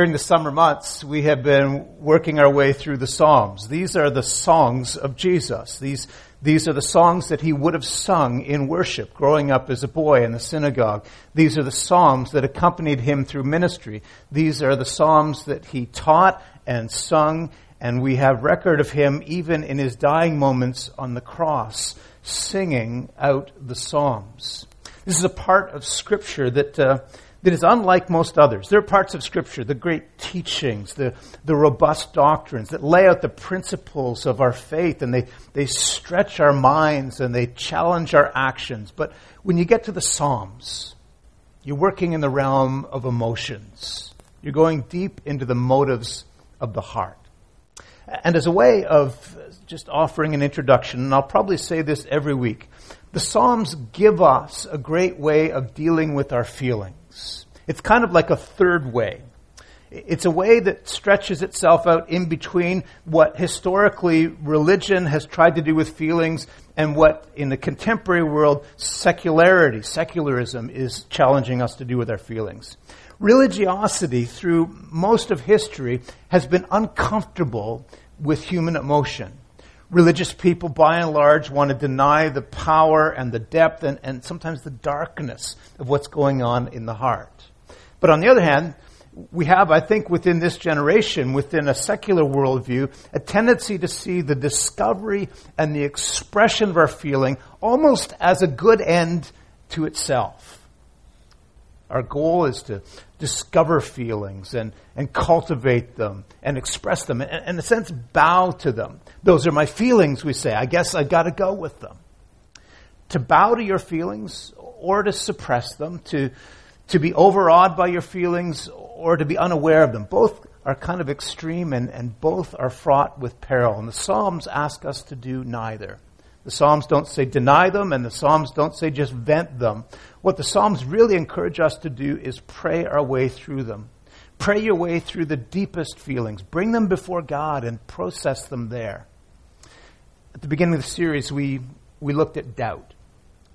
During the summer months, we have been working our way through the Psalms. These are the songs of Jesus. These, these are the songs that he would have sung in worship growing up as a boy in the synagogue. These are the Psalms that accompanied him through ministry. These are the Psalms that he taught and sung, and we have record of him even in his dying moments on the cross, singing out the Psalms. This is a part of Scripture that uh, that is unlike most others. There are parts of Scripture, the great teachings, the, the robust doctrines that lay out the principles of our faith and they, they stretch our minds and they challenge our actions. But when you get to the Psalms, you're working in the realm of emotions. You're going deep into the motives of the heart. And as a way of just offering an introduction, and I'll probably say this every week, the Psalms give us a great way of dealing with our feelings. It's kind of like a third way. It's a way that stretches itself out in between what historically religion has tried to do with feelings and what in the contemporary world secularity, secularism is challenging us to do with our feelings. Religiosity through most of history has been uncomfortable with human emotion. Religious people, by and large, want to deny the power and the depth and, and sometimes the darkness of what's going on in the heart. But on the other hand, we have, I think, within this generation, within a secular worldview, a tendency to see the discovery and the expression of our feeling almost as a good end to itself. Our goal is to discover feelings and, and cultivate them and express them and, in a sense, bow to them. Those are my feelings, we say. I guess I've got to go with them. To bow to your feelings or to suppress them, to, to be overawed by your feelings or to be unaware of them. Both are kind of extreme and, and both are fraught with peril. And the Psalms ask us to do neither. The Psalms don't say deny them, and the Psalms don't say just vent them. What the Psalms really encourage us to do is pray our way through them. Pray your way through the deepest feelings. Bring them before God and process them there. At the beginning of the series, we, we looked at doubt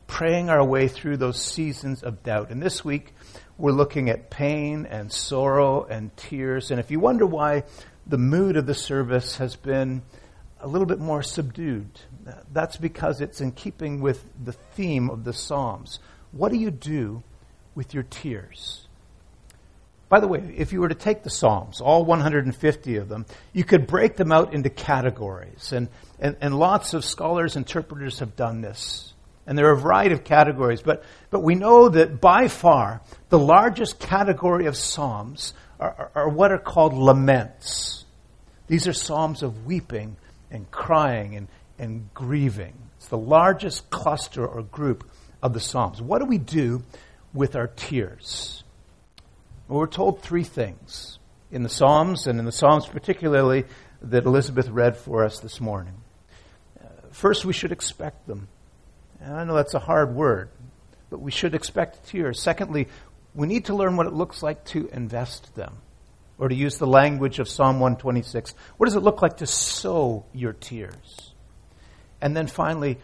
praying our way through those seasons of doubt. And this week, we're looking at pain and sorrow and tears. And if you wonder why the mood of the service has been a little bit more subdued, that's because it's in keeping with the theme of the Psalms. What do you do with your tears? By the way, if you were to take the Psalms, all 150 of them, you could break them out into categories. And, and, and lots of scholars, interpreters have done this. And there are a variety of categories, but, but we know that by far the largest category of psalms are, are, are what are called laments. These are psalms of weeping and crying and, and grieving. It's the largest cluster or group of the psalms. What do we do with our tears? Well, we're told three things in the psalms, and in the psalms particularly that Elizabeth read for us this morning. First, we should expect them. And I know that's a hard word, but we should expect tears. Secondly, we need to learn what it looks like to invest them. Or to use the language of Psalm 126, what does it look like to sow your tears? And then finally,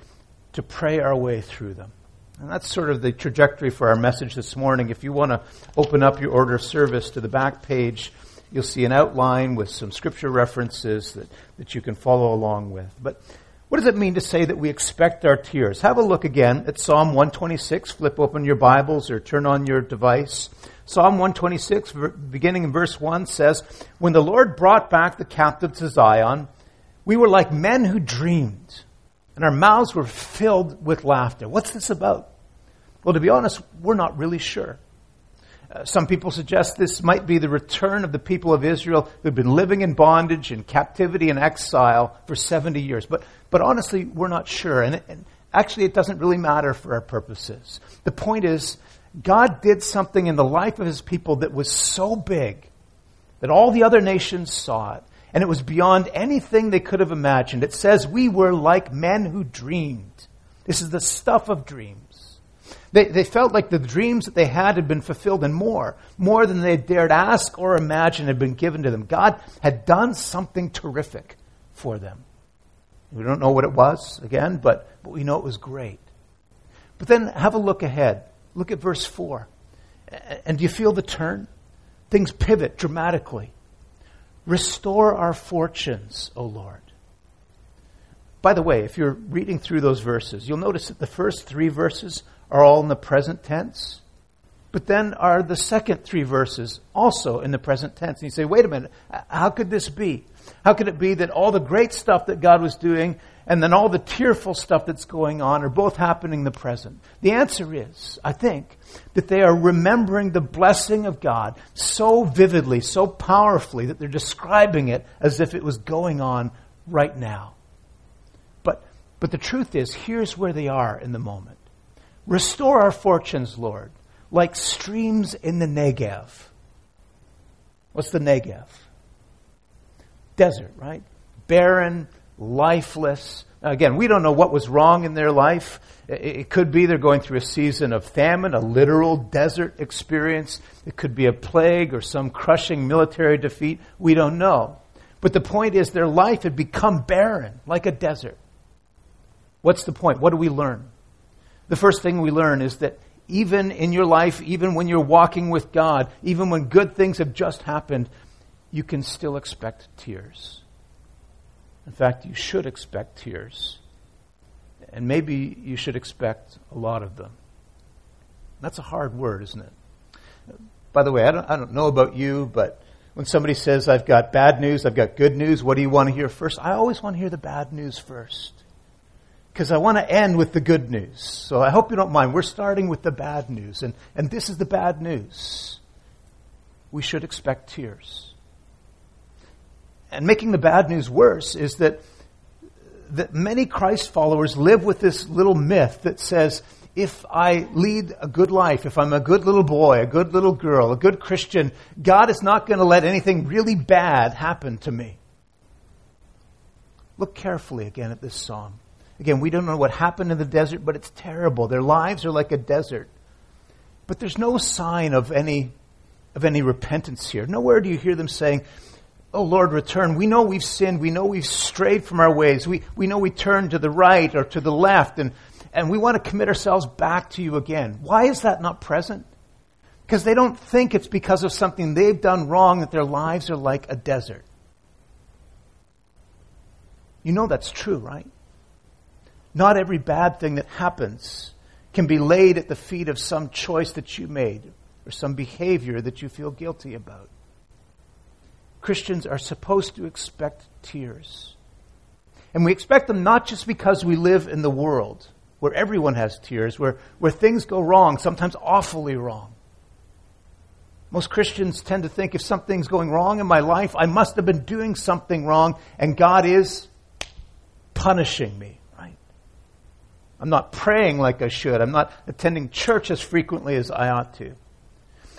to pray our way through them. And that's sort of the trajectory for our message this morning. If you want to open up your order of service to the back page, you'll see an outline with some scripture references that, that you can follow along with. But what does it mean to say that we expect our tears? Have a look again at Psalm 126. Flip open your Bibles or turn on your device. Psalm 126, beginning in verse 1, says, When the Lord brought back the captive to Zion, we were like men who dreamed, and our mouths were filled with laughter. What's this about? Well, to be honest, we're not really sure. Uh, some people suggest this might be the return of the people of Israel who've been living in bondage and captivity and exile for 70 years. But, but honestly, we're not sure. And, and actually, it doesn't really matter for our purposes. The point is, God did something in the life of his people that was so big that all the other nations saw it. And it was beyond anything they could have imagined. It says we were like men who dreamed. This is the stuff of dreams. They, they felt like the dreams that they had had been fulfilled and more, more than they dared ask or imagine had been given to them. God had done something terrific for them. We don't know what it was, again, but, but we know it was great. But then have a look ahead. Look at verse 4. And do you feel the turn? things pivot dramatically. Restore our fortunes, O Lord. By the way, if you're reading through those verses, you'll notice that the first three verses are all in the present tense. But then are the second three verses also in the present tense. And you say, wait a minute, how could this be? How could it be that all the great stuff that God was doing and then all the tearful stuff that's going on are both happening in the present? The answer is, I think, that they are remembering the blessing of God so vividly, so powerfully, that they're describing it as if it was going on right now. But, but the truth is, here's where they are in the moment. Restore our fortunes, Lord like streams in the Negev. What's the Negev? Desert, right? Barren, lifeless. Again, we don't know what was wrong in their life. It could be they're going through a season of famine, a literal desert experience. It could be a plague or some crushing military defeat. We don't know. But the point is, their life had become barren, like a desert. What's the point? What do we learn? The first thing we learn is that even in your life, even when you're walking with God, even when good things have just happened, you can still expect tears. In fact, you should expect tears. And maybe you should expect a lot of them. That's a hard word, isn't it? By the way, I don't, I don't know about you, but when somebody says, I've got bad news, I've got good news, what do you want to hear first? I always want to hear the bad news first because I want to end with the good news. So I hope you don't mind. We're starting with the bad news, and, and this is the bad news. We should expect tears. And making the bad news worse is that, that many Christ followers live with this little myth that says, if I lead a good life, if I'm a good little boy, a good little girl, a good Christian, God is not going to let anything really bad happen to me. Look carefully again at this song. Again, we don't know what happened in the desert, but it's terrible. Their lives are like a desert. But there's no sign of any, of any repentance here. Nowhere do you hear them saying, Oh Lord, return. We know we've sinned. We know we've strayed from our ways. We, we know we turned to the right or to the left and, and we want to commit ourselves back to you again. Why is that not present? Because they don't think it's because of something they've done wrong that their lives are like a desert. You know that's true, right? Not every bad thing that happens can be laid at the feet of some choice that you made or some behavior that you feel guilty about. Christians are supposed to expect tears. And we expect them not just because we live in the world where everyone has tears, where, where things go wrong, sometimes awfully wrong. Most Christians tend to think if something's going wrong in my life, I must have been doing something wrong, and God is punishing me. I'm not praying like I should. I'm not attending church as frequently as I ought to.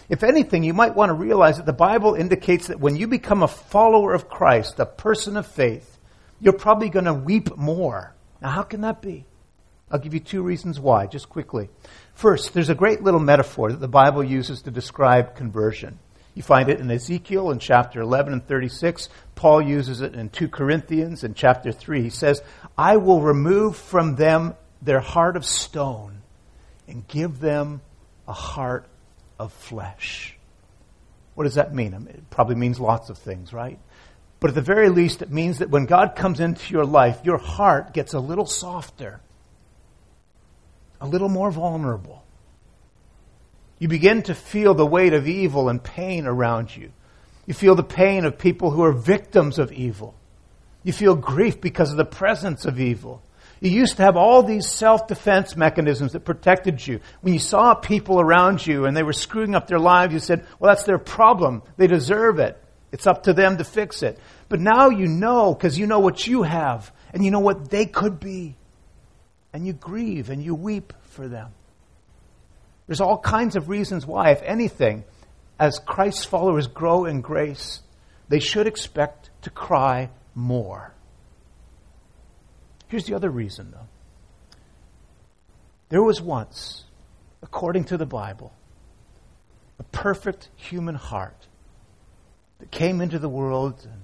If anything, you might want to realize that the Bible indicates that when you become a follower of Christ, a person of faith, you're probably going to weep more. Now, how can that be? I'll give you two reasons why, just quickly. First, there's a great little metaphor that the Bible uses to describe conversion. You find it in Ezekiel in chapter 11 and 36. Paul uses it in 2 Corinthians in chapter 3. He says, I will remove from them their heart of stone and give them a heart of flesh. What does that mean? it probably means lots of things, right? But at the very least, it means that when God comes into your life, your heart gets a little softer, a little more vulnerable. You begin to feel the weight of evil and pain around you. You feel the pain of people who are victims of evil. You feel grief because of the presence of evil. You used to have all these self-defense mechanisms that protected you. When you saw people around you and they were screwing up their lives, you said, well, that's their problem. They deserve it. It's up to them to fix it. But now you know, because you know what you have, and you know what they could be. And you grieve and you weep for them. There's all kinds of reasons why, if anything, as Christ's followers grow in grace, they should expect to cry more. Here's the other reason, though. There was once, according to the Bible, a perfect human heart that came into the world and,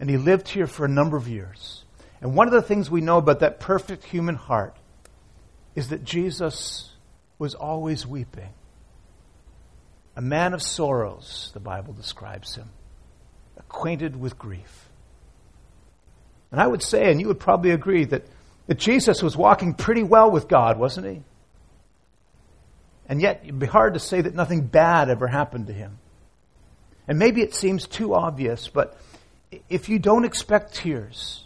and he lived here for a number of years. And one of the things we know about that perfect human heart is that Jesus was always weeping. A man of sorrows, the Bible describes him, acquainted with grief. And I would say, and you would probably agree, that, that Jesus was walking pretty well with God, wasn't he? And yet, it'd be hard to say that nothing bad ever happened to him. And maybe it seems too obvious, but if you don't expect tears,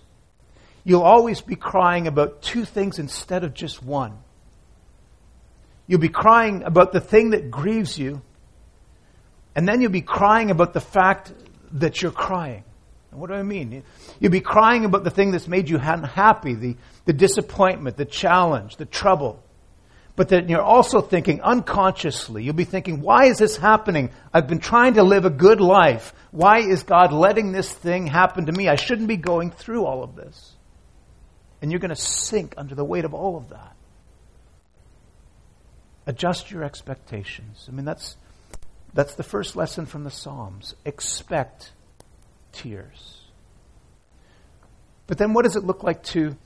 you'll always be crying about two things instead of just one. You'll be crying about the thing that grieves you, and then you'll be crying about the fact that you're crying. What do I mean? You'd be crying about the thing that's made you unhappy, the, the disappointment, the challenge, the trouble. But then you're also thinking unconsciously, you'll be thinking, why is this happening? I've been trying to live a good life. Why is God letting this thing happen to me? I shouldn't be going through all of this. And you're going to sink under the weight of all of that. Adjust your expectations. I mean, that's, that's the first lesson from the Psalms. Expect tears. But then what does it look like to,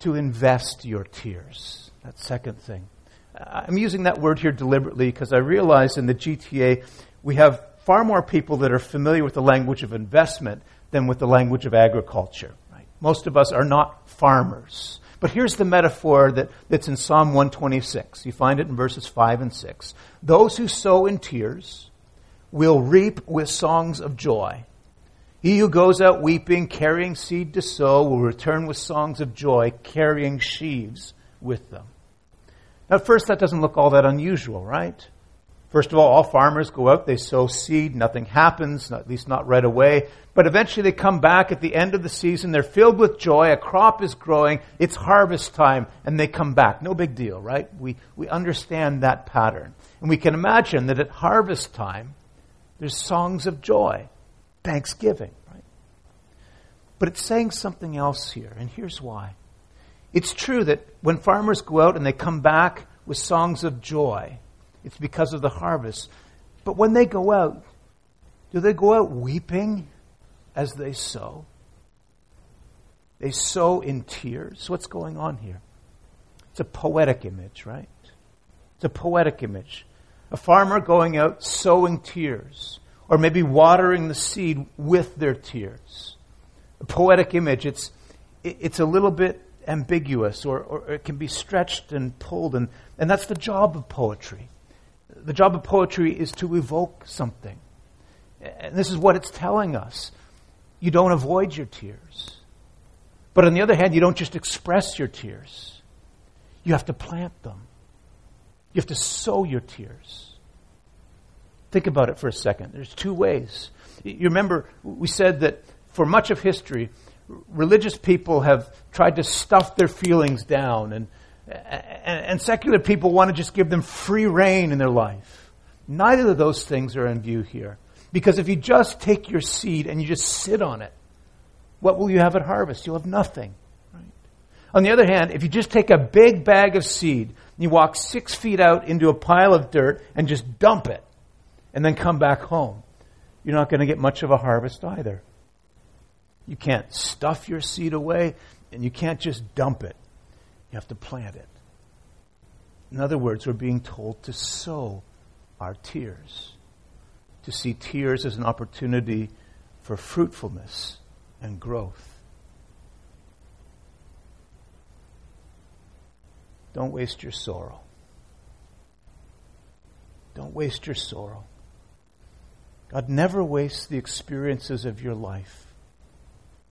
to invest your tears? That second thing. I'm using that word here deliberately because I realize in the GTA we have far more people that are familiar with the language of investment than with the language of agriculture. Right? Most of us are not farmers. But here's the metaphor that, that's in Psalm 126. You find it in verses 5 and 6. Those who sow in tears will reap with songs of joy. He who goes out weeping, carrying seed to sow, will return with songs of joy, carrying sheaves with them. Now, at first, that doesn't look all that unusual, right? First of all, all farmers go out, they sow seed, nothing happens, at least not right away. But eventually they come back at the end of the season, they're filled with joy, a crop is growing, it's harvest time, and they come back. No big deal, right? We, we understand that pattern. And we can imagine that at harvest time, there's songs of joy, thanksgiving, right? But it's saying something else here, and here's why. It's true that when farmers go out and they come back with songs of joy, it's because of the harvest. But when they go out, do they go out weeping as they sow? They sow in tears. What's going on here? It's a poetic image, right? It's a poetic image. A farmer going out sowing tears, or maybe watering the seed with their tears. A poetic image. It's, it's a little bit ambiguous or, or it can be stretched and pulled. And, and that's the job of poetry. The job of poetry is to evoke something. And this is what it's telling us. You don't avoid your tears. But on the other hand, you don't just express your tears. You have to plant them. You have to sow your tears. Think about it for a second. There's two ways. You remember, we said that for much of history, religious people have tried to stuff their feelings down, and, and, and secular people want to just give them free rein in their life. Neither of those things are in view here. Because if you just take your seed and you just sit on it, what will you have at harvest? You'll have nothing. Right? On the other hand, if you just take a big bag of seed and you walk six feet out into a pile of dirt and just dump it and then come back home, you're not going to get much of a harvest either. You can't stuff your seed away, and you can't just dump it. You have to plant it. In other words, we're being told to sow our tears, to see tears as an opportunity for fruitfulness and growth. Don't waste your sorrow. Don't waste your sorrow. God never wastes the experiences of your life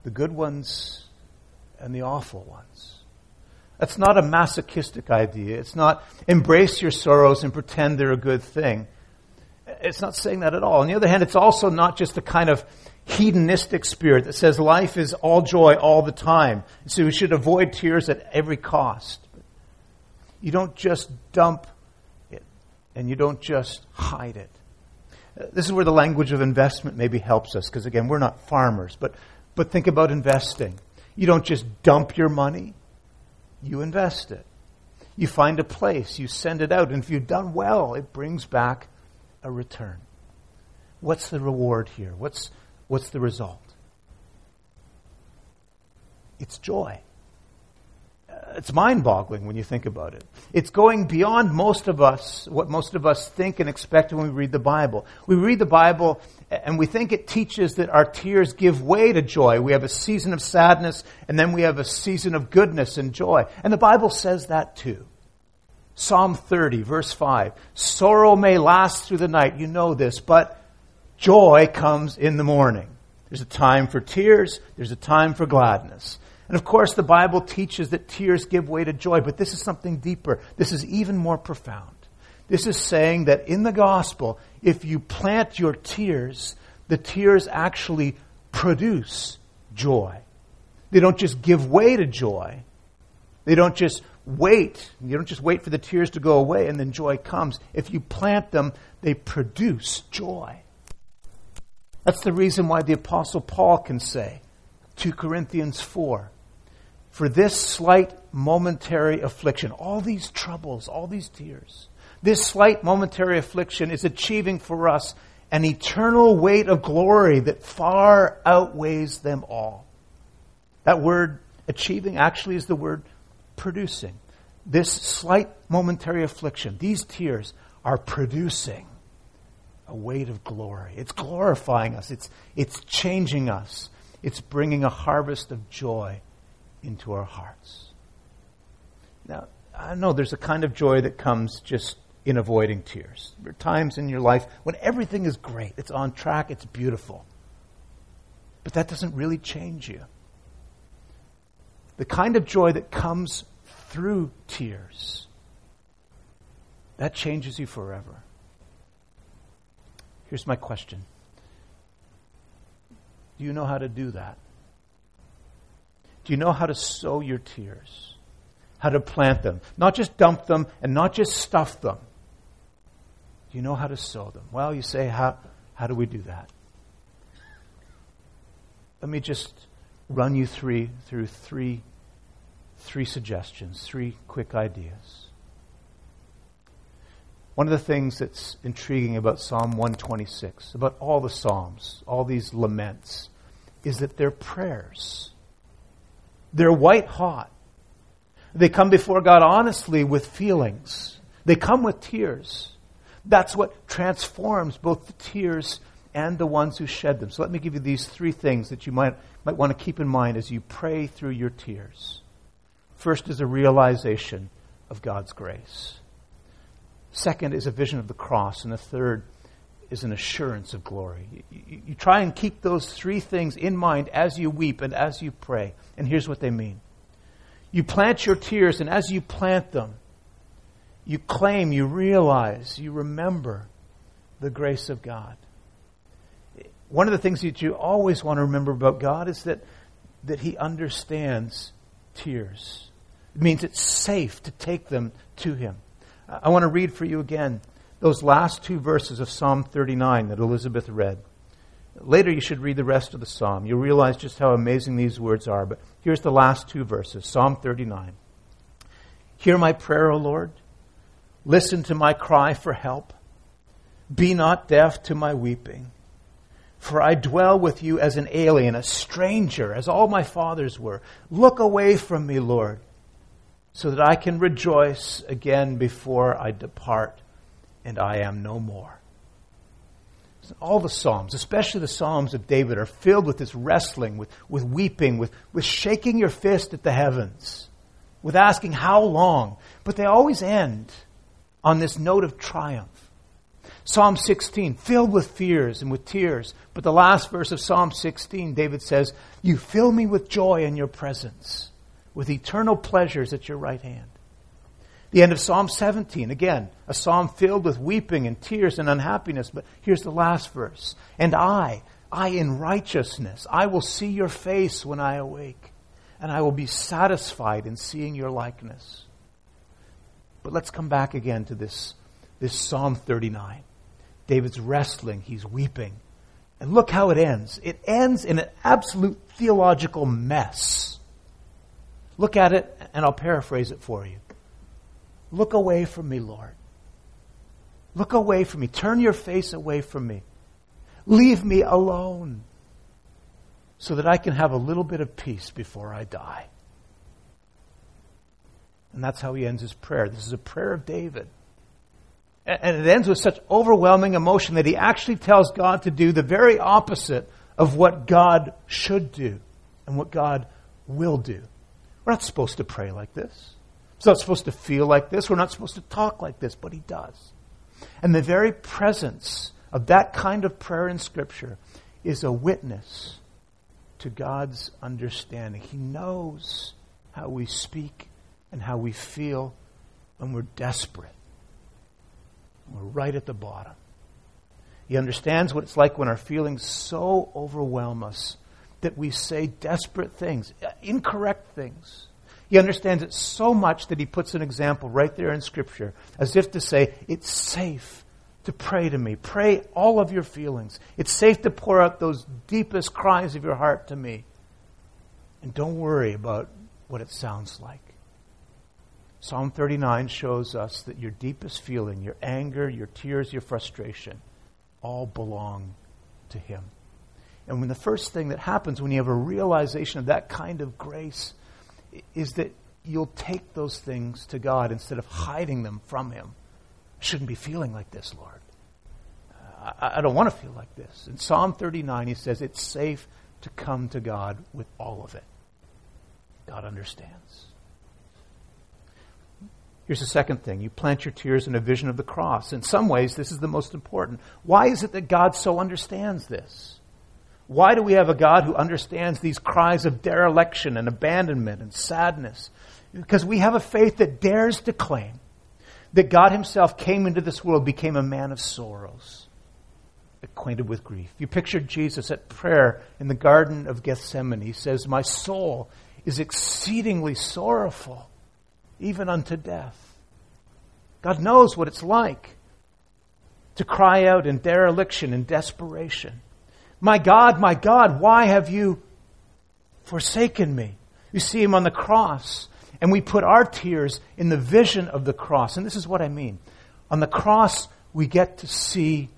the good ones and the awful ones. That's not a masochistic idea. It's not embrace your sorrows and pretend they're a good thing. It's not saying that at all. On the other hand, it's also not just a kind of hedonistic spirit that says life is all joy all the time. So we should avoid tears at every cost. You don't just dump it and you don't just hide it. This is where the language of investment maybe helps us because again, we're not farmers, but but think about investing. You don't just dump your money, you invest it. You find a place, you send it out, and if you've done well, it brings back a return. What's the reward here? What's, what's the result? It's joy. It's mind boggling when you think about it. It's going beyond most of us, what most of us think and expect when we read the Bible. We read the Bible and we think it teaches that our tears give way to joy. We have a season of sadness and then we have a season of goodness and joy. And the Bible says that too. Psalm 30, verse 5. Sorrow may last through the night. You know this, but joy comes in the morning. There's a time for tears. There's a time for gladness. And of course, the Bible teaches that tears give way to joy, but this is something deeper. This is even more profound. This is saying that in the gospel, if you plant your tears, the tears actually produce joy. They don't just give way to joy. They don't just wait. You don't just wait for the tears to go away and then joy comes. If you plant them, they produce joy. That's the reason why the Apostle Paul can say, 2 Corinthians 4, for this slight momentary affliction, all these troubles, all these tears, this slight momentary affliction is achieving for us an eternal weight of glory that far outweighs them all. That word achieving actually is the word producing. This slight momentary affliction, these tears are producing a weight of glory. It's glorifying us. It's, it's changing us. It's bringing a harvest of joy into our hearts. Now, I know there's a kind of joy that comes just in avoiding tears. There are times in your life when everything is great, it's on track, it's beautiful. But that doesn't really change you. The kind of joy that comes through tears, that changes you forever. Here's my question Do you know how to do that? Do you know how to sow your tears? How to plant them? Not just dump them and not just stuff them. Do you know how to sow them? Well, you say, how, how do we do that? Let me just run you through, through three, three suggestions, three quick ideas. One of the things that's intriguing about Psalm 126, about all the Psalms, all these laments, is that they're prayers. They're white hot. They come before God honestly with feelings. They come with tears. That's what transforms both the tears and the ones who shed them. So let me give you these three things that you might, might want to keep in mind as you pray through your tears. First is a realization of God's grace. Second is a vision of the cross. And the third is an assurance of glory. You, you, try and keep those three things in mind as you weep and as you pray. And here's what they mean you plant your tears, and as you plant them, you claim, you realize, you remember the grace of God. One of the things that you always want to remember about God is that, that He understands tears. It means it's safe to take them to Him. I want to read for you again those last two verses of Psalm 39 that Elizabeth read. Later, you should read the rest of the psalm. You'll realize just how amazing these words are. But here's the last two verses Psalm 39. Hear my prayer, O Lord. Listen to my cry for help. Be not deaf to my weeping. For I dwell with you as an alien, a stranger, as all my fathers were. Look away from me, Lord, so that I can rejoice again before I depart and I am no more. All the Psalms, especially the Psalms of David, are filled with this wrestling, with, with weeping, with, with shaking your fist at the heavens, with asking, How long? But they always end on this note of triumph. Psalm 16, filled with fears and with tears. But the last verse of Psalm 16, David says, You fill me with joy in your presence, with eternal pleasures at your right hand. The end of Psalm 17, again, a psalm filled with weeping and tears and unhappiness. But here's the last verse. And I, I in righteousness, I will see your face when I awake, and I will be satisfied in seeing your likeness. But let's come back again to this, this Psalm 39. David's wrestling, he's weeping. And look how it ends. It ends in an absolute theological mess. Look at it, and I'll paraphrase it for you. Look away from me, Lord. Look away from me. Turn your face away from me. Leave me alone so that I can have a little bit of peace before I die. And that's how he ends his prayer. This is a prayer of David. And it ends with such overwhelming emotion that he actually tells God to do the very opposite of what God should do and what God will do. We're not supposed to pray like this. We're not supposed to feel like this. We're not supposed to talk like this, but he does. And the very presence of that kind of prayer in Scripture is a witness to God's understanding. He knows how we speak and how we feel when we're desperate. We're right at the bottom. He understands what it's like when our feelings so overwhelm us that we say desperate things, incorrect things. He understands it so much that he puts an example right there in Scripture, as if to say, it's safe to pray to me. Pray all of your feelings. It's safe to pour out those deepest cries of your heart to me. And don't worry about what it sounds like. Psalm 39 shows us that your deepest feeling, your anger, your tears, your frustration, all belong to Him. And when the first thing that happens when you have a realization of that kind of grace is that you'll take those things to God instead of hiding them from Him. I shouldn't be feeling like this, Lord. I, I don't want to feel like this. In Psalm 39, he says it's safe to come to God with all of it. God understands. Here's the second thing. You plant your tears in a vision of the cross. In some ways, this is the most important. Why is it that God so understands this? Why do we have a God who understands these cries of dereliction and abandonment and sadness? Because we have a faith that dares to claim that God Himself came into this world, became a man of sorrows, acquainted with grief. You picture Jesus at prayer in the Garden of Gethsemane. He says, My soul is exceedingly sorrowful, even unto death. God knows what it's like to cry out in dereliction and desperation. My God, my God, why have you forsaken me? You see him on the cross, and we put our tears in the vision of the cross. And this is what I mean. On the cross, we get to see,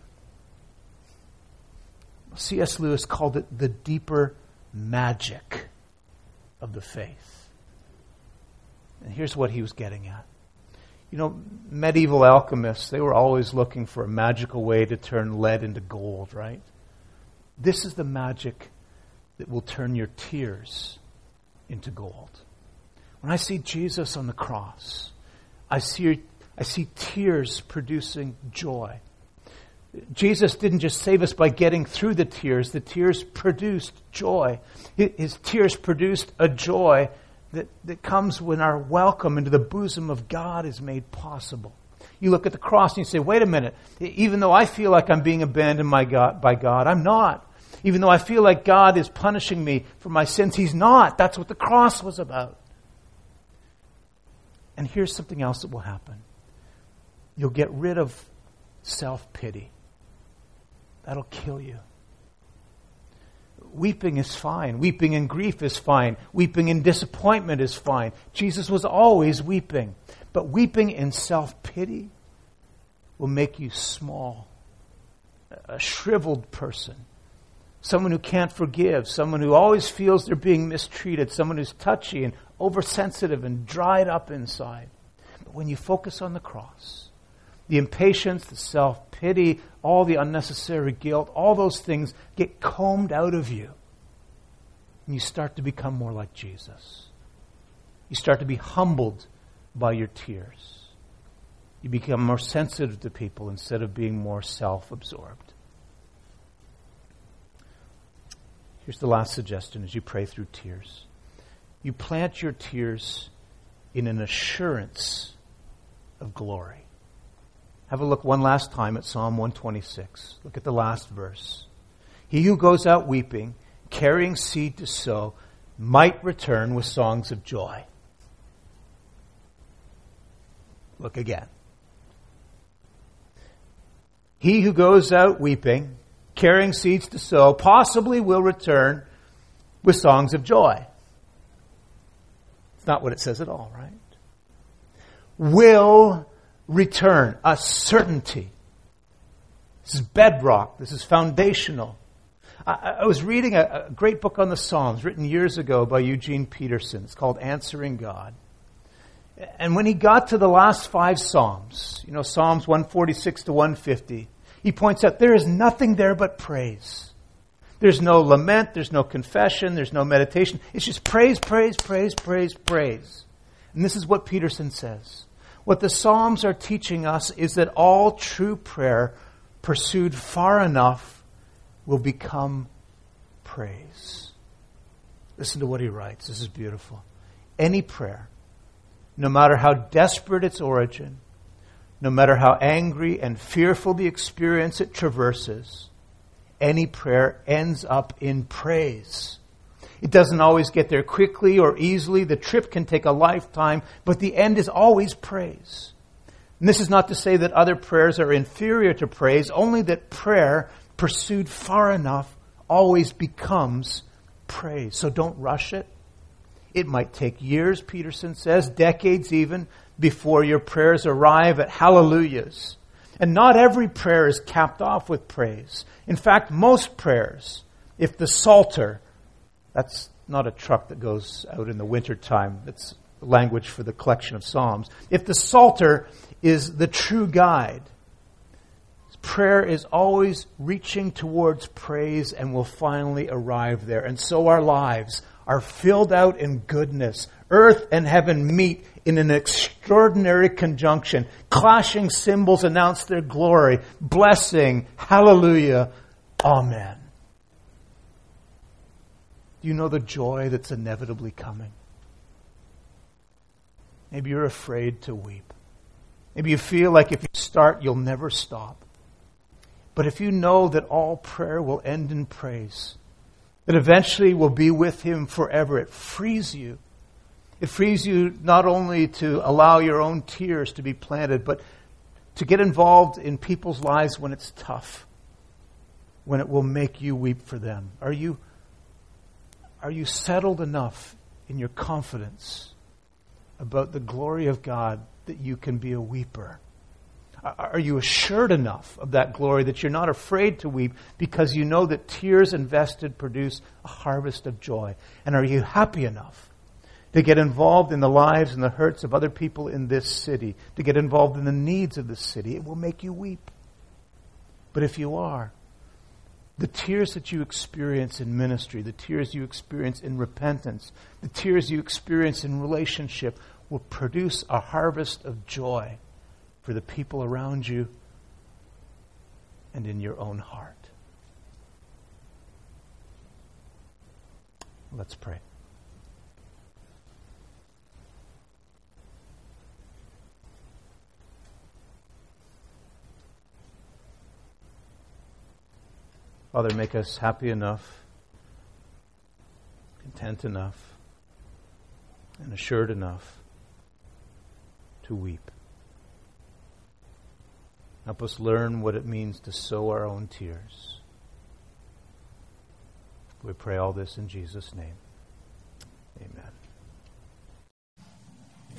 C.S. Lewis called it the deeper magic of the faith. And here's what he was getting at. You know, medieval alchemists, they were always looking for a magical way to turn lead into gold, right? This is the magic that will turn your tears into gold. When I see Jesus on the cross, I see, I see tears producing joy. Jesus didn't just save us by getting through the tears, the tears produced joy. His tears produced a joy that, that comes when our welcome into the bosom of God is made possible. You look at the cross and you say, wait a minute, even though I feel like I'm being abandoned by God, by God I'm not. Even though I feel like God is punishing me for my sins, He's not. That's what the cross was about. And here's something else that will happen you'll get rid of self pity. That'll kill you. Weeping is fine. Weeping in grief is fine. Weeping in disappointment is fine. Jesus was always weeping. But weeping in self pity will make you small, a shriveled person someone who can't forgive, someone who always feels they're being mistreated, someone who's touchy and oversensitive and dried up inside. But when you focus on the cross, the impatience, the self pity, all the unnecessary guilt, all those things get combed out of you. And you start to become more like Jesus. You start to be humbled by your tears. You become more sensitive to people instead of being more self absorbed. Here's the last suggestion as you pray through tears you plant your tears in an assurance of glory. Have a look one last time at Psalm 126. Look at the last verse. He who goes out weeping, carrying seed to sow, might return with songs of joy. Look again. He who goes out weeping, carrying seeds to sow, possibly will return with songs of joy. It's not what it says at all, right? Will return, a certainty. This is bedrock. This is foundational. I, was reading a great book on the Psalms written years ago by Eugene Peterson. It's called Answering God. And when he got to the last five Psalms, you know, Psalms 146 to 150, he points out there is nothing there but praise. There's no lament, there's no confession, there's no meditation. It's just praise, praise, praise, praise, praise. And this is what Peterson says. What the Psalms are teaching us is that all true prayer pursued far enough will become praise. Listen to what he writes. This is beautiful. Any prayer, no matter how desperate its origin, no matter how angry and fearful the experience it traverses, any prayer ends up in praise. It doesn't always get there quickly or easily. The trip can take a lifetime, but the end is always praise. And this is not to say that other prayers are inferior to praise, only that prayer pursued far enough always becomes praise. So don't rush it. It might take years, Peterson says, decades even, before your prayers arrive at hallelujahs. And not every prayer is capped off with praise. In fact, most prayers, if the Psalter, that's not a truck that goes out in the wintertime, it's language for the collection of Psalms. If the Psalter is the true guide, prayer is always reaching towards praise and will finally arrive there. And so our lives are filled out in goodness. Earth and heaven meet in an extraordinary conjunction. Clashing cymbals announce their glory. Blessing. Hallelujah. Amen. Do you know the joy that's inevitably coming? Maybe you're afraid to weep. Maybe you feel like if you start, you'll never stop. But if you know that all prayer will end in praise, that eventually will be with Him forever, it frees you it frees you not only to allow your own tears to be planted, but to get involved in people's lives when it's tough, when it will make you weep for them. Are you, are you settled enough in your confidence about the glory of God that you can be a weeper? Are you assured enough of that glory that you're not afraid to weep because you know that tears invested produce a harvest of joy? And are you happy enough to get involved in the lives and the hurts of other people in this city, to get involved in the needs of the city. It will make you weep. But if you are, the tears that you experience in ministry, the tears you experience in repentance, the tears you experience in relationship will produce a harvest of joy for the people around you and in your own heart. Let's pray. Father, make us happy enough, content enough, and assured enough to weep. Help us learn what it means to sow our own tears. We pray all this in Jesus' name.